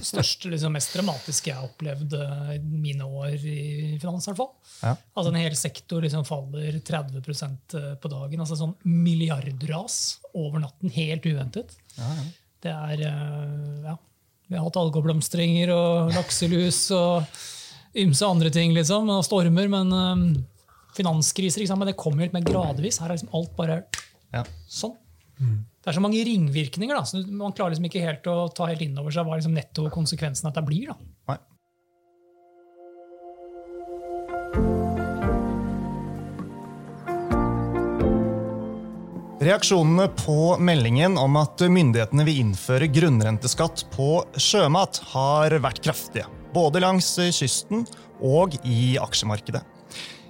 største, liksom, mest dramatiske jeg har opplevd eh, i mine år i finans. i hvert fall. Ja. Altså En hel sektor liksom faller 30% på dagen. altså Sånn milliardras over natten, helt uventet. Ja, ja. Det er eh, Ja. Vi har hatt algeblomstringer og lakselus og ymse andre ting, liksom, og stormer, men um, finanskriser ikke sant? Men det kommer litt mer gradvis. Her er liksom alt bare Ja. sånn. Det er så mange ringvirkninger, da, så man klarer liksom ikke helt å ta helt inn over seg hva liksom netto konsekvensen av dette blir. da. Nei. Reaksjonene på meldingen om at myndighetene vil innføre grunnrenteskatt på sjømat, har vært kraftige. Både langs kysten og i aksjemarkedet.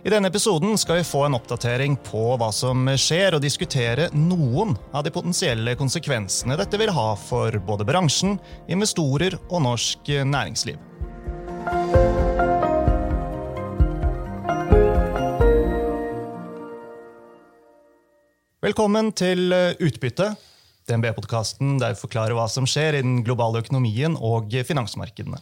I denne episoden skal vi få en oppdatering på hva som skjer, og diskutere noen av de potensielle konsekvensene dette vil ha for både bransjen, investorer og norsk næringsliv. Velkommen til Utbytte, DNB-podkasten der vi forklarer hva som skjer i den globale økonomien og finansmarkedene.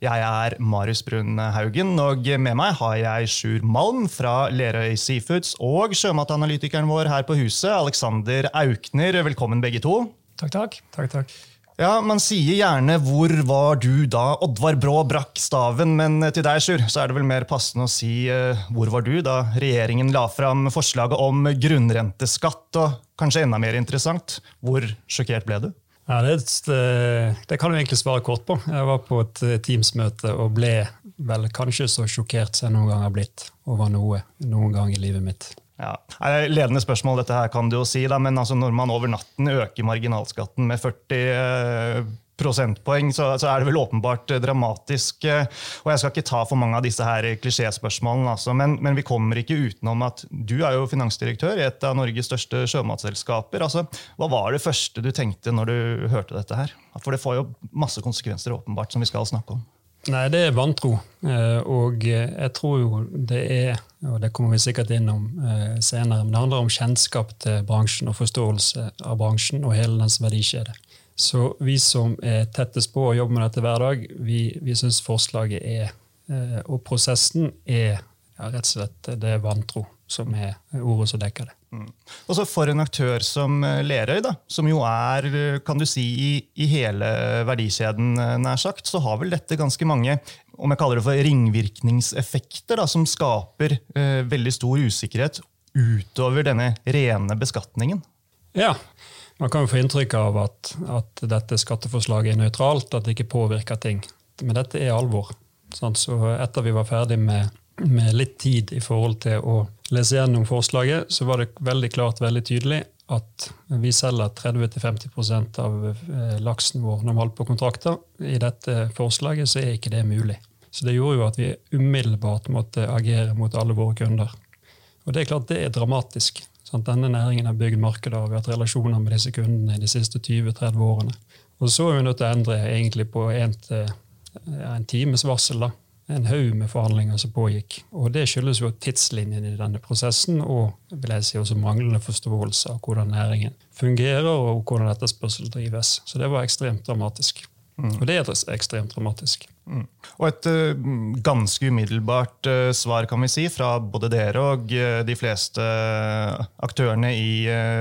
Jeg er Marius Brun Haugen, og med meg har jeg Sjur Malm fra Lerøy Seafoods og sjømatanalytikeren vår her på huset, Alexander Aukner. Velkommen, begge to. Takk, takk. Takk, takk. Ja, Man sier gjerne 'hvor var du da Oddvar Brå brakk staven', men til deg, Sjur, så er det vel mer passende å si eh, 'hvor var du da regjeringen la fram forslaget om grunnrenteskatt', og kanskje enda mer interessant, hvor sjokkert ble du? Ja, det, det, det kan du egentlig svare kort på. Jeg var på et eh, Teams-møte og ble vel kanskje så sjokkert som jeg noen gang har blitt over noe noen gang i livet mitt. Ja, Ledende spørsmål, dette her kan du jo si, da, men altså når man over natten øker marginalskatten med 40 eh, prosentpoeng, så, så er det vel åpenbart eh, dramatisk. eh, Og jeg skal ikke ta for mange av disse her klisjéspørsmålene, altså, men, men vi kommer ikke utenom at du er jo finansdirektør i et av Norges største sjømatselskaper. Altså, hva var det første du tenkte når du hørte dette her? For det får jo masse konsekvenser, åpenbart, som vi skal snakke om. Nei, det er vantro. Eh, Og eh, jeg tror jo det er, og det kommer vi sikkert innom om senere, men det handler om kjennskap til bransjen og forståelse av bransjen og hele dens verdikjede. Så vi som er tettest på og jobber med dette hver dag, vi, vi syns forslaget er, eh, og prosessen er ja, rett og slett det er vantro som er ordet som dekker det. Og så For en aktør som eh, Lerøy, da, som jo er eh, kan du si, i, i hele verdikjeden, nær sagt, så har vel dette ganske mange om jeg kaller det for ringvirkningseffekter, da, som skaper eh, veldig stor usikkerhet utover denne rene beskatningen. Ja, man kan jo få inntrykk av at, at dette skatteforslaget er nøytralt, at det ikke påvirker ting. Men dette er alvor. Sånn, Så etter vi var ferdig med, med litt tid i forhold til å lese gjennom forslaget, så var det veldig klart, veldig tydelig, at vi selger 30-50 av eh, laksen vår normalt på kontrakter. I dette forslaget så er ikke det mulig. Så det gjorde jo at vi umiddelbart måtte agere mot alle våre kunder. Og det er klart det er dramatisk. Sant? Denne næringen har bygd markedet og hatt relasjoner med disse kundene de siste 20-30 årene. Og så er vi nødt til å endre egentlig på en, til, en times varsel. da. En haug med forhandlinger som pågikk. Og det skyldes jo tidslinjen i denne prosessen og vil jeg si også manglende forståelse av hvordan næringen fungerer og hvordan etterspørsel drives. Så det var ekstremt dramatisk. Og det er ekstremt dramatisk. Mm. Og et eh, ganske umiddelbart eh, svar kan vi si, fra både dere og eh, de fleste aktørene i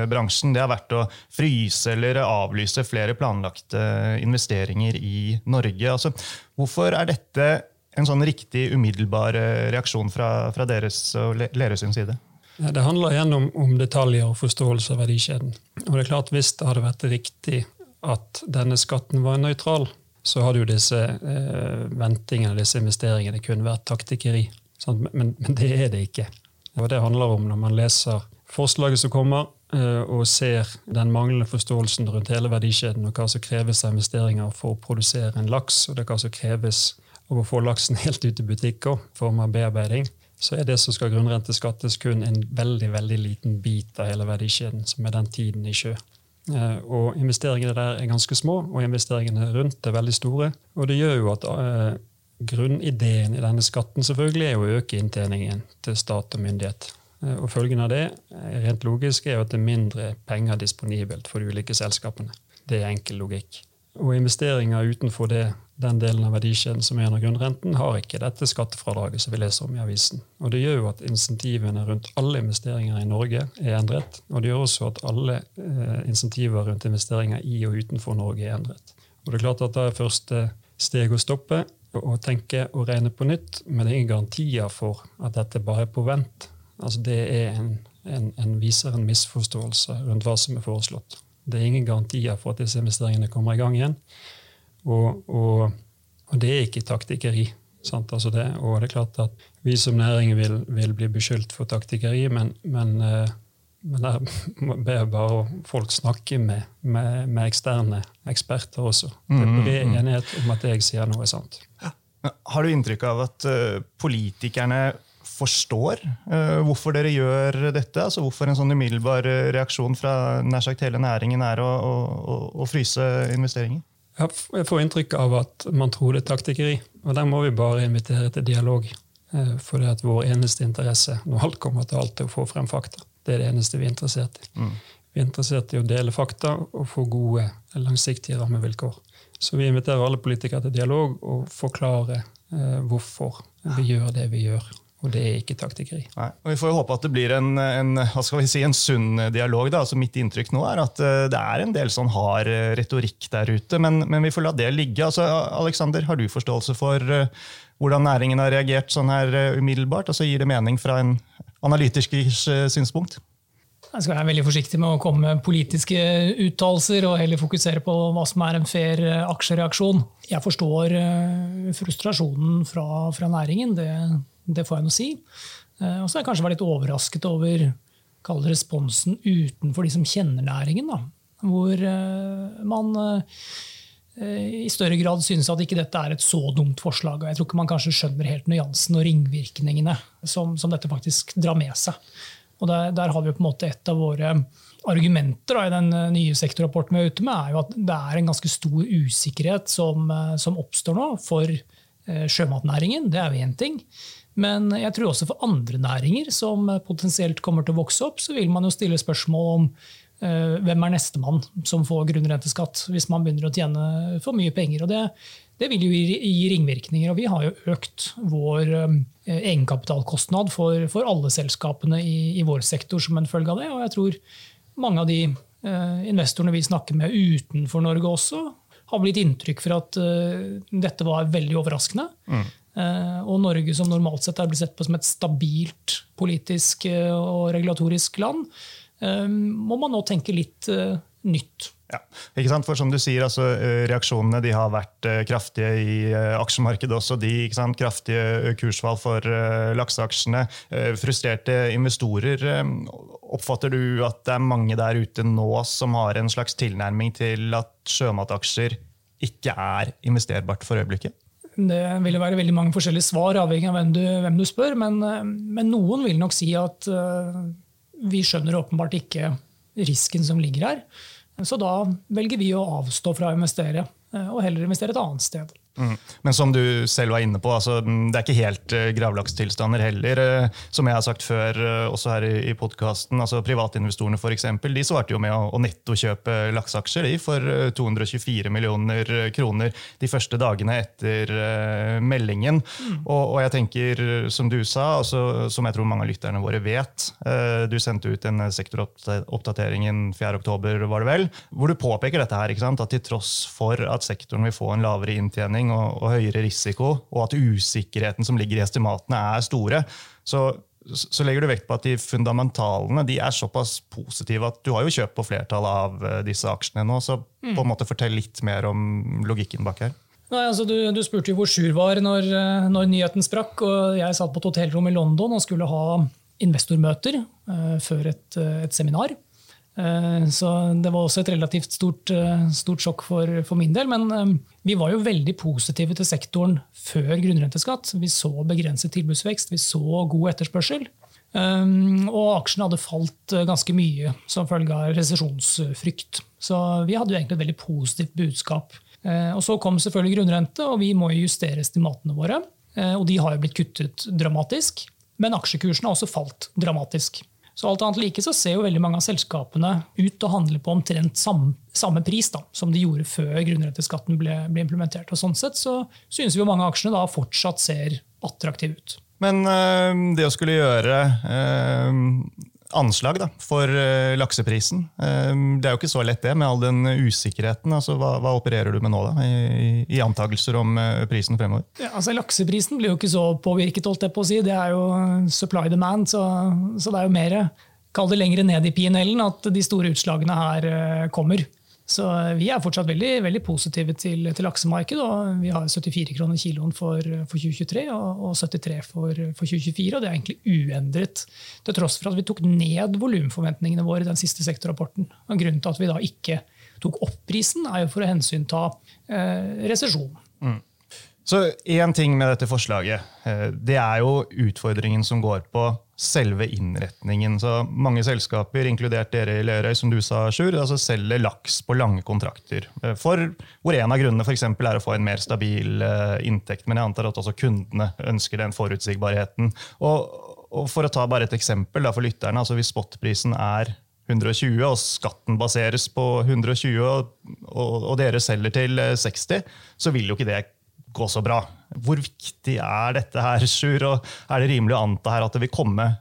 bransjen, det har vært å fryse eller avlyse flere planlagte investeringer i Norge. Altså, hvorfor er dette en sånn riktig umiddelbar reaksjon fra, fra deres og Lerøy sin side? Det handler igjen om, om detaljer og forståelse av verdikjeden. Og det er klart Hvis det hadde vært riktig at denne skatten var nøytral, så hadde jo disse eh, ventingene disse investeringene kun vært taktikkeri. Men, men, det er det ikke. Og det handler om når man leser forslaget som kommer, eh, og ser den manglende forståelsen rundt hele verdikjeden og hva som kreves av investeringer for å produsere en laks, og det hva som kreves av å få laksen helt ut i butikker i form av bearbeiding, så er det som skal grunnrenteskattes, kun en veldig veldig liten bit av hele verdikjeden, som er den tiden i sjø. Eh, og Investeringene der er ganske små, og investeringene rundt er veldig store. Og Det gjør jo at eh, grunnideen i denne skatten selvfølgelig er å øke inntjeningen til stat og myndighet. Eh, og Følgen av det rent logisk er jo at det er mindre penger disponibelt for de ulike selskapene. Det er enkel logikk. Og investeringer utenfor det, den delen av verdikjeden som er under grunnrenten, har ikke dette skattefradraget som vi leser om i avisen. Og Det gjør jo at insentivene rundt alle investeringer i Norge er endret. Og det gjør også at alle eh, insentiver rundt investeringer i og utenfor Norge er endret. Og det er klart at Da er første steg å stoppe og tenke og regne på nytt, men det er ingen garantier for at dette bare er på vent. Altså Det er en, en, en viser en misforståelse rundt hva som er foreslått. Det er ingen garantier for at disse investeringene kommer i gang igjen. Og, og, og det er ikke taktikkeri. Altså det, og det er klart at vi som næring vil, vil bli beskyldt for taktikkeri, men, men, eh, men der ber jeg bare folk snakke med, med, med, eksterne eksperter også. Det er bred mm, mm, mm. enighet om at det jeg sier nå, er sant. Har du inntrykk av at uh, politikerne forstår uh, hvorfor dere gjør dette? Altså Hvorfor en sånn umiddelbar eh, reaksjon fra nær sagt hele næringen er å, å, å fryse investeringer? Jeg får inntrykk av at man tror det er taktikkeri. Og der må vi bare invitere til dialog. Uh, for det at vår eneste interesse når alt kommer til alt, er å få frem fakta. Det er det eneste vi er interessert i. Mm. Vi er interessert i å dele fakta og få gode, langsiktige rammevilkår. Så vi inviterer alle politikere til dialog og forklarer uh, hvorfor vi gjør det vi gjør. Og det er ikke taktikkeri. Vi får jo håpe at det blir en, en, hva skal vi si, en sunn dialog. Da. Altså mitt inntrykk nå er at uh, det er en del sånn hard uh, retorikk der ute, men, men, vi får la det ligge. Altså, Alexander, har du forståelse for uh, hvordan næringen har reagert sånn her umiddelbart? Altså Gir det mening fra en analytikers synspunkt? Jeg skal være veldig forsiktig med å komme med politiske uttalelser og heller fokusere på hva som er en fair aksjereaksjon. Jeg forstår frustrasjonen fra, fra næringen. Det, det får jeg nå si. Eh, og så har jeg kanskje vært litt overrasket over responsen utenfor de som kjenner næringen. Da. Hvor eh, man eh, i større grad synes at ikke dette er et så dumt forslag. og Jeg tror ikke man kanskje skjønner helt nyansen og ringvirkningene som, som dette faktisk drar med seg. Og der, der, har vi på en måte et av våre argumenter da, i den nye sektorrapporten vi er ute med, er jo at det er en ganske stor usikkerhet som, som oppstår nå for sjømatnæringen. Det er jo én ting. Men jeg tror også for andre næringer som potensielt kommer til å vokse opp, så vil man jo stille spørsmål om uh, hvem er nestemann som får grunnrenteskatt hvis man begynner å tjene for mye penger. og det, det vil jo gi, ringvirkninger. og Vi har jo økt vår uh, egenkapitalkostnad for, for, alle selskapene i, i, vår sektor som en følge av det. Og jeg tror mange av de uh, investorene vi snakker med utenfor Norge også, har blitt inntrykk for at dette var veldig overraskende. Mm. Eh, og Norge, som normalt sett er blitt sett på som et stabilt politisk eh, og regulatorisk land, eh, må man nå tenke litt nytt. Ja, ikke sant? For som du sier, altså, Reaksjonene de har vært kraftige i aksjemarkedet også. de, ikke sant? Kraftige kursfall for lakseaksjene. frustrerte investorer. Oppfatter du at det er mange der ute nå som har en slags tilnærming til at sjømataksjer ikke er investerbart for øyeblikket? Det vil jo være veldig mange forskjellige svar, avhengig av hvem du, hvem du spør. Men, eh, men, noen vil nok si at uh, vi skjønner åpenbart ikke risken som ligger her. Så da velger vi å avstå fra å investere, uh, og heller investere et annet sted. Mm. Men som du selv var inne på, altså, det er ikke helt uh, gravlakstilstander heller. Uh, som jeg har sagt før, uh, også her i, i podkasten. Altså, privatinvestorene for eksempel, de svarte jo med å, å nettokjøpe lakseaksjer for 224 millioner kroner de første dagene etter meldingen. Mm. Og, og, jeg tenker, som du sa, altså, som jeg tror mange av lytterne våre vet Du sendte ut en sektoroppdatering 4.10, var det vel, hvor du påpeker dette her, at til tross for at sektoren vil få en lavere inntjening og, og, høyere risiko, og at usikkerheten som ligger i estimatene, er store, så, så legger du vekt på at de fundamentalene de er såpass positive at du har jo kjøpt på flertallet av eh, disse aksjene nå. så mm. på en måte Fortell litt mer om logikken bak her. Nei, altså du, du, spurte jo hvor Sjur var når, eh, når, nyheten sprakk. og Jeg satt på et hotellrom i London og skulle ha investormøter uh, før et, et seminar. Uh, så det var også et relativt stort, uh, stort sjokk for, for, min del. Men vi var jo veldig positive til sektoren før grunnrenteskatt. Vi så begrenset tilbudsvekst, vi så god etterspørsel. Og aksjene hadde falt ganske mye som følge av resesjonsfrykt. Så vi hadde jo egentlig et veldig positivt budskap. Og så kom selvfølgelig grunnrente, og vi må justere estimatene våre. Og de har jo blitt kuttet dramatisk. Men aksjekursene har også falt dramatisk. Så alt annet like så ser jo veldig mange av selskapene ut og handler på omtrent samme, samme pris da, som de gjorde før grunnrenteskatten ble, ble, implementert. Og Sånn sett så synes vi jo mange av aksjene da fortsatt ser attraktive ut. Men øh, det å skulle gjøre øh, anslag da, for uh, lakseprisen. Uh, det er jo ikke så lett, det, med all den usikkerheten. Altså, hva, hva, opererer du med nå, da, i, i antakelser om uh, prisen fremover? Ja, altså, lakseprisen blir jo ikke så påvirket, holdt jeg på å si. Det er jo supply demand, så, så det er jo mer Kall det lengre ned i PNL-en at de store utslagene her kommer. Så vi er fortsatt veldig, veldig positive til, til laksemarkedet. og Vi har 74 kroner kiloen for, for 2023 og, og 73 for, for, 2024. og Det er egentlig uendret, til tross for at vi tok ned volumforventningene våre i den siste sektorrapporten. Og Grunnen til at vi da ikke tok opp prisen, er jo for å hensynta eh, resesjon. Mm. Så én ting med dette forslaget, eh, det er jo utfordringen som går på selve innretningen. Så mange selskaper, inkludert dere i Lerøy, som du sa, Sjur, altså selger laks på lange kontrakter. Eh, for, hvor en av grunnene for er å få en mer stabil uh, inntekt. Men jeg antar at også kundene ønsker den forutsigbarheten. Og, og For å ta bare et eksempel da, for lytterne. altså Hvis spotprisen er 120, og skatten baseres på 120, og, og, og dere selger til 60, eh, så vil jo ikke det gå så bra. Hvor viktig er dette her, Sjur? Og er det rimelig å anta her at det vil komme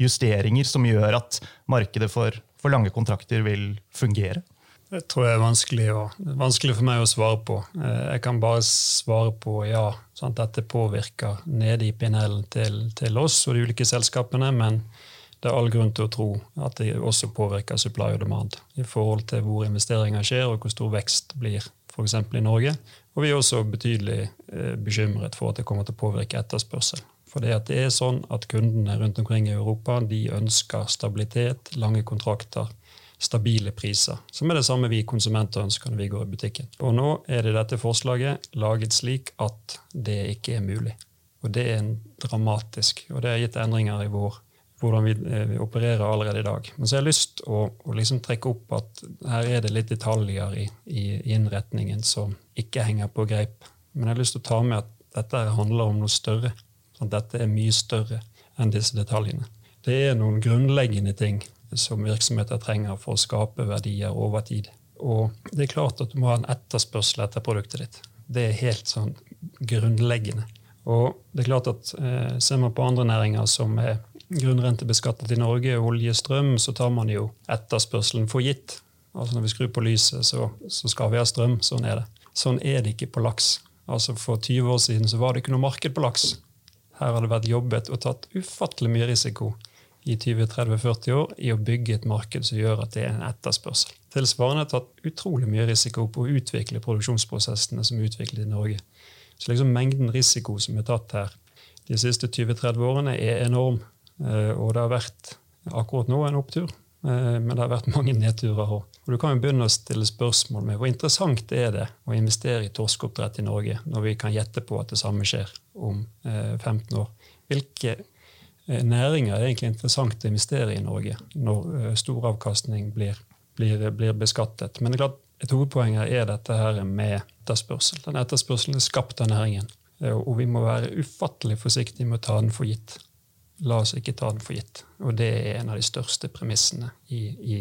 justeringer som gjør at markedet for, for lange kontrakter vil fungere? Det tror jeg er vanskelig, å, vanskelig, for meg å svare på. Eh, jeg kan bare svare på ja. Sant? Dette påvirker nede i pinellen til, til, oss og de ulike selskapene, men det er all grunn til å tro at det også påvirker supply og demand i forhold til hvor investeringer skjer og hvor stor vekst blir f.eks. i Norge. Og vi er også betydelig eh, bekymret for at det kommer til å påvirke etterspørsel. For det, er sånn at kundene rundt omkring i Europa de ønsker stabilitet, lange kontrakter, stabile priser. Som er det samme vi konsumenter ønsker når vi går i butikken. Og nå er det dette forslaget laget slik at det ikke er mulig. Og det er dramatisk. Og det har gitt endringer i vår hvordan vi, eh, vi, opererer allerede i dag. Men så har jeg lyst å, å liksom trekke opp at her er det litt detaljer i, i, innretningen som ikke henger på greip. Men jeg har lyst til å ta med at dette handler om noe større. Sånn dette er mye større enn disse detaljene. Det er noen grunnleggende ting som virksomheter trenger for å skape verdier over tid. Og det er klart at du må ha en etterspørsel etter produktet ditt. Det er helt sånn grunnleggende. Og det er klart at eh, Ser man på andre næringer som er grunnrentebeskattet i Norge, olje, strøm, så tar man jo etterspørselen for gitt. Altså Når vi skrur på lyset, så, så, skal vi ha strøm. Sånn er det. Sånn er det ikke på laks. Altså For 20 år siden så var det ikke noe marked på laks. Her har det vært jobbet og tatt ufattelig mye risiko i 20-30-40 år i å bygge et marked som gjør at det er en etterspørsel. Tilsvarende tatt utrolig mye risiko på å utvikle produksjonsprosessene som er utviklet i Norge. Så liksom mengden risiko som er tatt her de siste 20-30 årene, er enorm. Eh, og det har vært akkurat nå en opptur, eh, men det har vært mange nedturer òg. Og Du kan jo begynne å stille spørsmål med hvor interessant er det å investere i torskeoppdrett i Norge, når vi kan gjette på at det samme skjer om 15 år. Hvilke eh, næringer er egentlig interessant å investere i Norge når storavkastning blir, blir, blir beskattet? Men det er klart, et hovedpoeng her er dette her med etterspørsel. Den etterspørselen er skapt av næringen. Og vi må være ufattelig forsiktige med å ta den for gitt la oss ikke ta den for gitt. Og det er en av de største premissene i, i,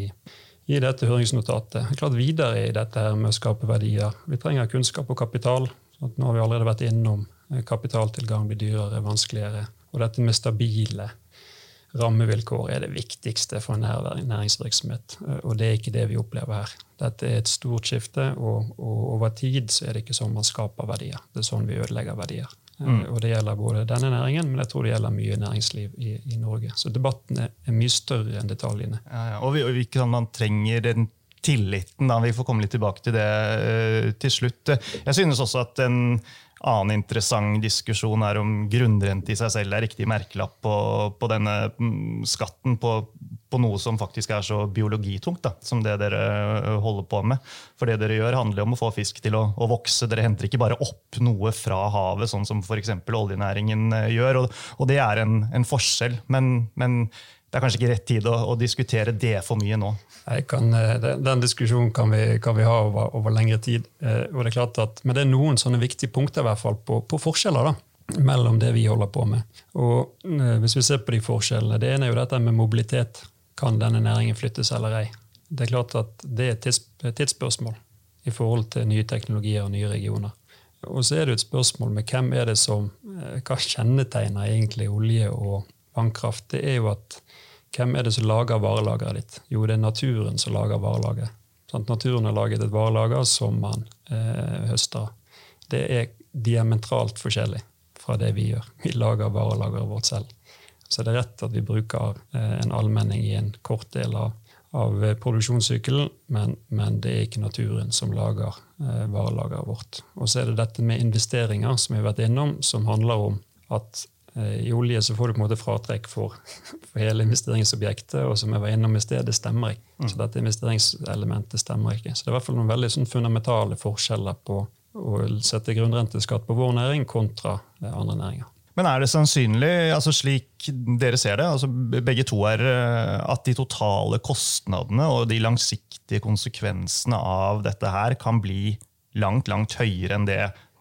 i dette høringsnotatet. Klart Videre i dette her med å skape verdier. Vi trenger kunnskap og kapital. Sånn nå har vi allerede vært innom eh, kapitaltilgang blir dyrere, vanskeligere. Og dette med stabile rammevilkår er det viktigste for en næringsvirksomhet. Eh, og det er ikke det vi opplever her. Dette er et stort skifte, og, og over tid så er det ikke sånn man skaper verdier. Det er sånn vi ødelegger verdier. Mm. Og det gjelder både denne næringen, men jeg tror det gjelder mye næringsliv i, i Norge. Så debatten er, er, mye større enn detaljene. Ja, ja. Og, vi, og vi, sånn man trenger den tilliten. Da. Vi får komme litt tilbake til det uh, til slutt. Jeg synes også at en annen interessant diskusjon er om grunnrente i seg selv er riktig merkelapp på, på denne mm, skatten på, på, noe som faktisk er så biologitungt da, som det dere øh, holder på med. For det dere gjør, handler om å få fisk til å, å vokse. Dere henter ikke bare opp noe fra havet, sånn som f.eks. oljenæringen øh, gjør. Og, og, det er en, en forskjell. Men, men det er kanskje ikke rett tid å, å diskutere det for mye nå. Kan, eh, den, diskusjonen kan vi, kan vi ha over, over, lengre tid. Eh, og det er klart at, men det er noen sånne viktige punkter hvert fall på, på forskjeller da, mellom det vi holder på med. Og eh, Hvis vi ser på de forskjellene, Det ene er jo dette med mobilitet. Kan denne næringen flyttes eller ei. Det er klart at det er et tidsspørsmål i forhold til nye teknologier og nye regioner. Og så er det et spørsmål med hvem er det som eh, Hva kjennetegner egentlig olje og vannkraft? Det er jo at hvem er det som lager varelageret ditt? Jo, det er naturen som lager varelageret. Sånn, naturen har laget et varelager som man eh, høster. Det er diametralt forskjellig fra det vi gjør. Vi lager varelageret vårt selv. Så det er rett at vi bruker eh, en allmenning i en kort del av av eh, produksjonssykkelen, men, men, det er ikke naturen som lager eh, varelageret vårt. Og så er det dette med investeringer, som vi har vært innom, som handler om at eh, i olje så får du på en måte fratrekk for, for hele investeringsobjektet, og som jeg var innom i sted, det stemmer ikke. Mm. Så dette investeringselementet stemmer ikke. Så det er i hvert fall noen veldig sånn, fundamentale forskjeller på å sette grunnrenteskatt på vår næring kontra eh, andre næringer. Men er det sannsynlig, altså slik dere ser det, altså begge to er, eh, at de totale kostnadene og de langsiktige konsekvensene av dette her kan bli langt, langt høyere enn det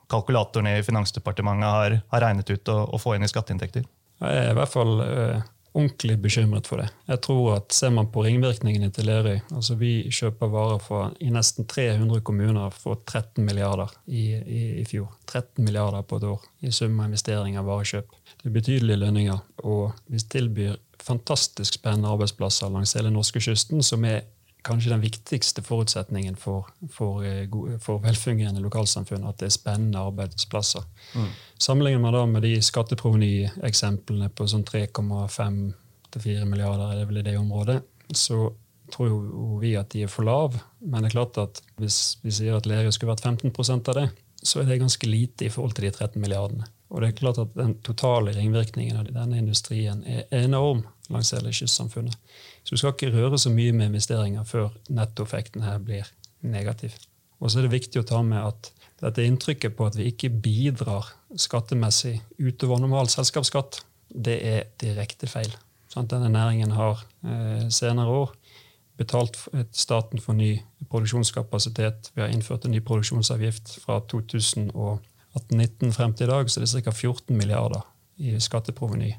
kalkulatorene i Finansdepartementet har, har regnet ut å, få inn i skatteinntekter? Jeg er i hvert fall uh, ordentlig bekymret for det. Jeg tror at Ser man på ringvirkningene til Lerøy altså Vi kjøper varer fra i nesten 300 kommuner for 13 milliarder i, i, i, fjor. 13 milliarder på et år i sum av investeringer og varekjøp. Det er betydelige lønninger. Og vi tilbyr fantastisk spennende arbeidsplasser langs hele norskekysten, som er kanskje den viktigste forutsetningen for, for, eh, for velfungerende lokalsamfunn. At det er spennende arbeidsplasser. Mm. Sammenligner man da med de skatteprovenyeksemplene på sånn 3,5-4 milliarder, er det vel i det området, så tror jo vi at de er for lave. Men det er klart at hvis vi sier at Lerøy skulle vært 15 av det, så er det ganske lite i forhold til de 13 milliardene. Og det er klart at Den totale ringvirkningen av denne industrien er enorm langs hele kystsamfunnet. Så du skal ikke røre så mye med investeringer før nettoeffekten her blir negativ. Og så er det viktig å ta med at dette inntrykket på at vi ikke bidrar skattemessig utover normal selskapsskatt, det er direkte feil. Denne næringen har eh, senere år betalt staten for ny produksjonskapasitet. Vi har innført en ny produksjonsavgift fra 2018-19 frem til i dag, så det er ca. 14 milliarder i skatteproveny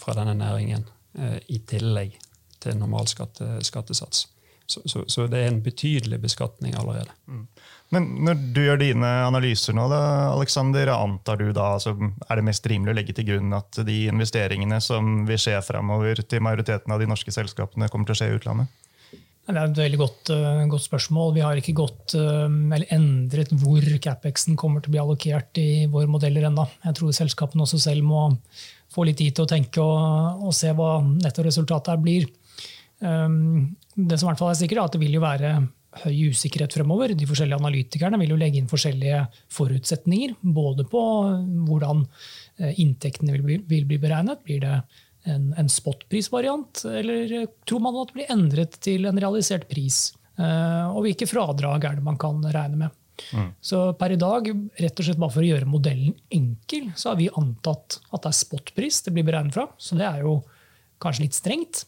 fra denne næringen eh, i tillegg til normal skatte, skattesats. Så, så, så, det er en betydelig beskatning allerede. Mm. Men når du gjør dine analyser nå, da, Alexander, antar du da, altså, er det mest rimelig å legge til grunn at de investeringene som vil skje fremover til majoriteten av de norske selskapene, kommer til å skje i utlandet? Det er et veldig godt, uh, godt spørsmål. Vi har ikke gått, eller endret hvor CapEx-en kommer til å bli allokert i våre modeller ennå. Jeg tror selskapene også selv må få litt tid til å tenke og, og se hva nettoresultatet blir. Um, det som i hvert fall er sikkert, er at det vil jo være høy usikkerhet fremover. De forskjellige analytikerne vil jo legge inn forskjellige forutsetninger. Både på hvordan eh, inntektene vil bli, vil bli beregnet. Blir det en, en spotprisvariant, eller tror man at det blir endret til en realisert pris? Uh, og hvilke fradrag er det man kan regne med? Mm. Så per i dag, rett og slett bare for å gjøre modellen enkel, så har vi antatt at det er spotpris det blir beregnet fra. Så det er jo kanskje litt strengt.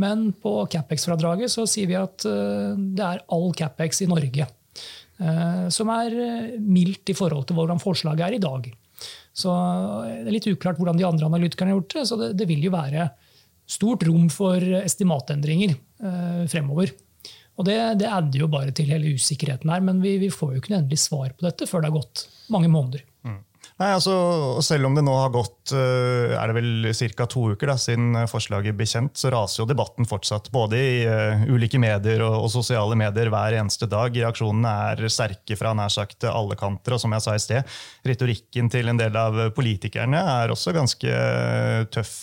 Men på Capex-fradraget så sier vi at eh, det er all Capex i Norge. Eh, som er eh, mildt i forhold til hvordan forslaget er i dag. Så Det er litt uklart hvordan de andre analytikerne har gjort det. Så det, det vil jo være stort rom for estimatendringer fremover. Og det, det adder jo bare til hele usikkerheten her, men vi, vi får jo ikke noe endelig svar på dette før det har gått mange måneder. Nei, altså, Selv om det nå har gått eh, er det vel ca. to uker da, siden forslaget ble kjent, så raser jo debatten fortsatt. Både i uh, ulike medier og, og, sosiale medier hver eneste dag. Reaksjonene er sterke fra nær sagt alle kanter. Og som jeg sa i sted, retorikken til en del av politikerne er også ganske tøff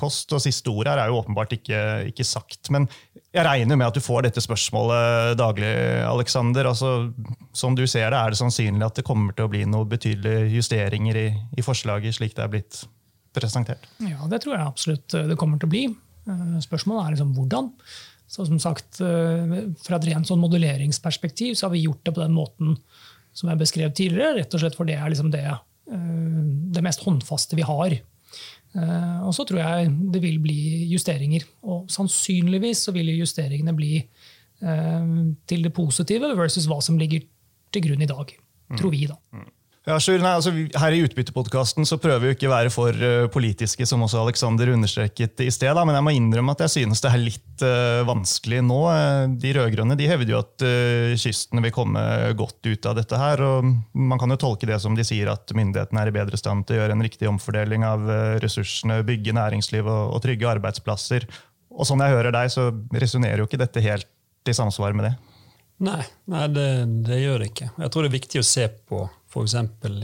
kost. Og siste ord her er jo åpenbart ikke, ikke sagt. Men jeg regner med at du får dette spørsmålet daglig, Alexander. Altså, som du ser det, Er det sannsynlig at det kommer til å bli noen betydelige justeringer i, i, forslaget slik det er blitt presentert? Ja, det tror jeg absolutt det kommer til å bli. Eh, spørsmålet er liksom hvordan. Så som sagt, eh, Fra et rent sånn moduleringsperspektiv så har vi gjort det på den måten som jeg beskrev tidligere, rett og slett for det er liksom det, eh, det mest håndfaste vi har Eh, og så tror jeg det vil bli justeringer. Og sannsynligvis så vil justeringene bli eh, til det positive versus hva som ligger til grunn i dag. Tror vi, da. Ja, sure. nei, altså, her i Utbyttepodkasten prøver vi ikke å være for uh, politiske, som også Alexander understreket i sted. Da, men jeg må innrømme at jeg synes det er litt uh, vanskelig nå. De rød-grønne hevder jo at uh, kysten vil komme godt ut av dette. her, og Man kan jo tolke det som de sier at myndighetene er i bedre stand til å gjøre en riktig omfordeling av ressursene, bygge næringsliv og, og trygge arbeidsplasser. Og sånn jeg hører deg, så resonnerer jo ikke dette helt i samsvar med det. Nei, nei det, det, gjør det ikke. Jeg tror det er viktig å se på f.eks.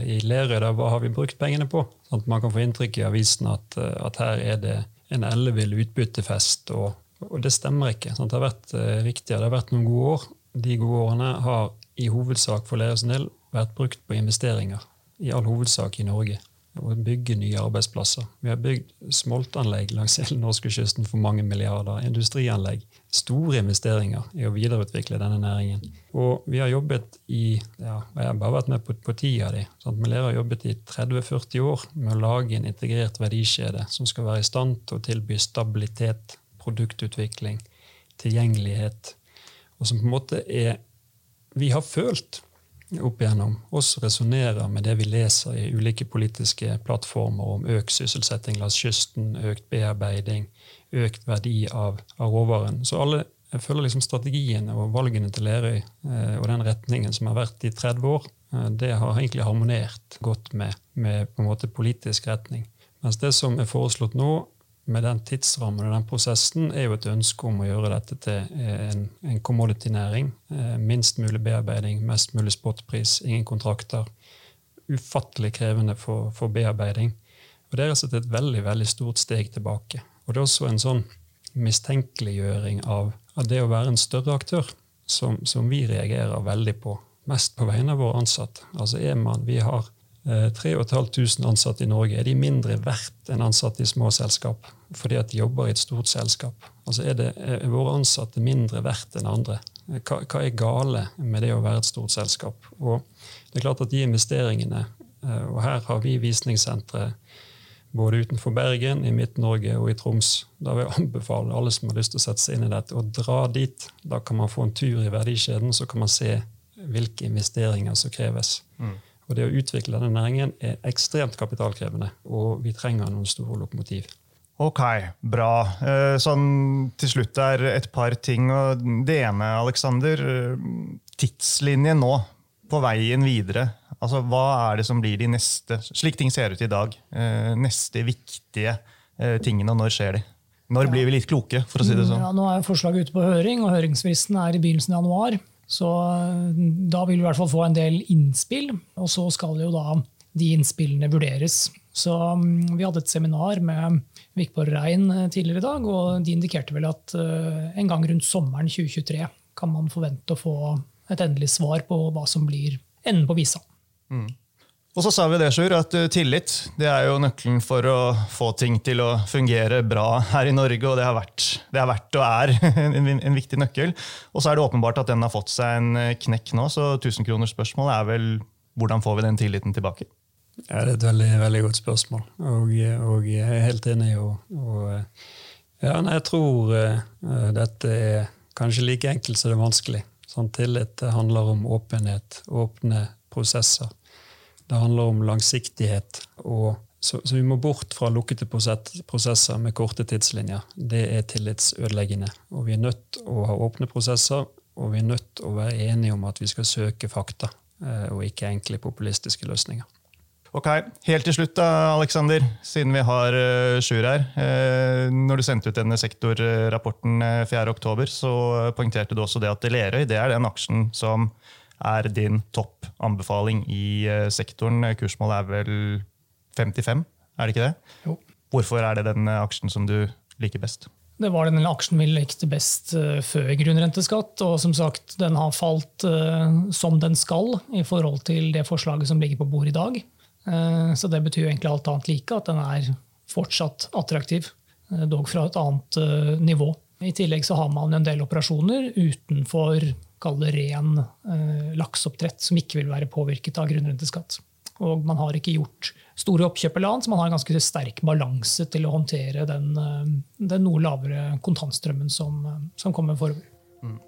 i Lerøy, hva har vi brukt pengene på? Sånn at man kan få inntrykk i avisen at, at her er det en ellevill utbyttefest. Og, og, det stemmer ikke. Sant? Det har vært uh, riktig, det har vært noen gode år. De gode årene har i hovedsak for Lerøys del vært brukt på investeringer. I all hovedsak i Norge å bygge nye arbeidsplasser. Vi har bygd smoltanlegg langs hele norskekysten for mange milliarder. Industrianlegg. Store investeringer i å videreutvikle denne næringen. Og vi har jobbet i ja, Jeg har bare vært med på, på ti av de. Sant? Har jobbet i 30-40 år med å lage en integrert verdikjede som skal være i stand til å tilby stabilitet, produktutvikling, tilgjengelighet, og som på en måte er Vi har følt opp igjennom oss resonnerer med det vi leser i ulike politiske plattformer om økt sysselsetting langs kysten, økt bearbeiding, økt verdi av, av råvaren. Så alle, jeg føler liksom strategiene og valgene til Lerøy eh, og den retningen som har vært i 30 år, eh, det har egentlig harmonert godt med, med på en måte politisk retning. Mens det som er foreslått nå, med den tidsrammen og den prosessen er jo et ønske om å gjøre dette til en, en commodity-næring. Eh, minst mulig bearbeiding, mest mulig spotpris, ingen kontrakter. Ufattelig krevende for, for bearbeiding. Og Det er rett et veldig veldig stort steg tilbake. Og Det er også en sånn mistenkeliggjøring av, av det å være en større aktør som, som vi reagerer veldig på. Mest på vegne av våre ansatte. Altså er man, Vi har 3500 eh, ansatte i Norge, er de mindre verdt enn ansatte i små selskap fordi at de jobber i et stort selskap? Altså Er, det, er våre ansatte mindre verdt enn andre? Hva, hva, er gale med det å være et stort selskap? Og det er klart at de investeringene, eh, og her har vi visningssentre både utenfor Bergen, i Midt-Norge og i Troms. Da vil jeg anbefale alle som har lyst til å sette seg inn i dette, å dra dit. Da kan man få en tur i verdikjeden, så kan man se hvilke investeringer som kreves. Mm. Og Det å utvikle denne næringen er ekstremt kapitalkrevende, og vi trenger noen store lokomotiv. Ok, bra. Eh, sånn til slutt er et par ting. Det ene, Aleksander. Eh, tidslinjen nå, på veien videre. Altså, Hva er det som blir de neste slik ting ser ut i dag, eh, neste viktige tingene, og når skjer de? Når blir vi litt kloke, for å si det sånn? Ja, nå er forslaget ute på høring, og høringsfristen er i begynnelsen av januar. Så eh, da vil vi i hvert fall få en del innspill, og så skal jo da de innspillene vurderes. Så mm, Vi hadde et seminar med Vikborg Rein eh, tidligere i dag, og de indikerte vel at eh, en gang rundt sommeren 2023 kan man forvente å få et endelig svar på hva som blir enden på visa. Mm. Og så sa vi det, Sjur, at eh, tillit det er jo nøkkelen for å få ting til å fungere bra her i Norge, og det har vært, det har vært og er en, en, viktig nøkkel. Og så er det åpenbart at den har fått seg en eh, knekk nå, så tusenkronersspørsmålet er vel hvordan får vi den tilliten tilbake? Ja, Det er et veldig, veldig godt spørsmål, og, og, jeg er helt enig. Og, og ja, jeg tror uh, dette er kanskje like enkelt som det er vanskelig. Sånn, tillit handler om åpenhet, åpne prosesser. Det handler om langsiktighet. og så, så, vi må bort fra lukkede prosesser med korte tidslinjer. Det er tillitsødeleggende. Og vi er nødt til å ha åpne prosesser, og vi er nødt til å være enige om at vi skal søke fakta, eh, og ikke enkle populistiske løsninger. Ok, Helt til slutt, da, Alexander, siden vi har Sjur her. Uh, når du sendte ut denne sektorrapporten 4.10, så poengterte du også det at Lerøy det er den aksjen som er din toppanbefaling i eh, sektoren? Kursmålet er vel 55, er det ikke det? Jo. Hvorfor er det den eh, aksjen som du liker best? Det var den aksjen vi likte best uh, før grunnrenteskatt. Og som sagt, den har falt som den skal i forhold til det forslaget som ligger på bordet i dag. Så det betyr jo egentlig alt annet like, at den er fortsatt attraktiv. dog fra et annet nivå. I tillegg så har man en del operasjoner utenfor kall det ren eh, lakseoppdrett som ikke vil være påvirket av grunnrenteskatt. Og man har ikke gjort store oppkjøp eller annet, så man har en ganske sterk balanse til å håndtere den, eh, den noe lavere kontantstrømmen som, eh, som kommer forover. Mm.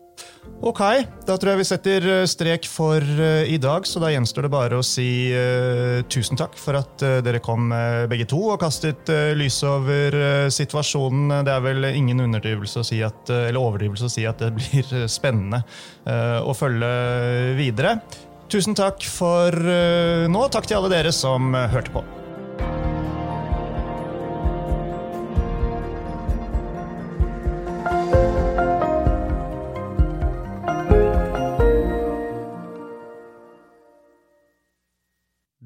Ok, da tror jeg vi setter eh, strek for uh, i dag, så da gjenstår det bare å si uh, tusen takk for at dere kom begge to og kastet lys over situasjonen. Det er vel ingen underdrivelse å si at, eller overdrivelse å si at det blir spennende å følge videre. Tusen takk for nå. Takk til alle dere som hørte på.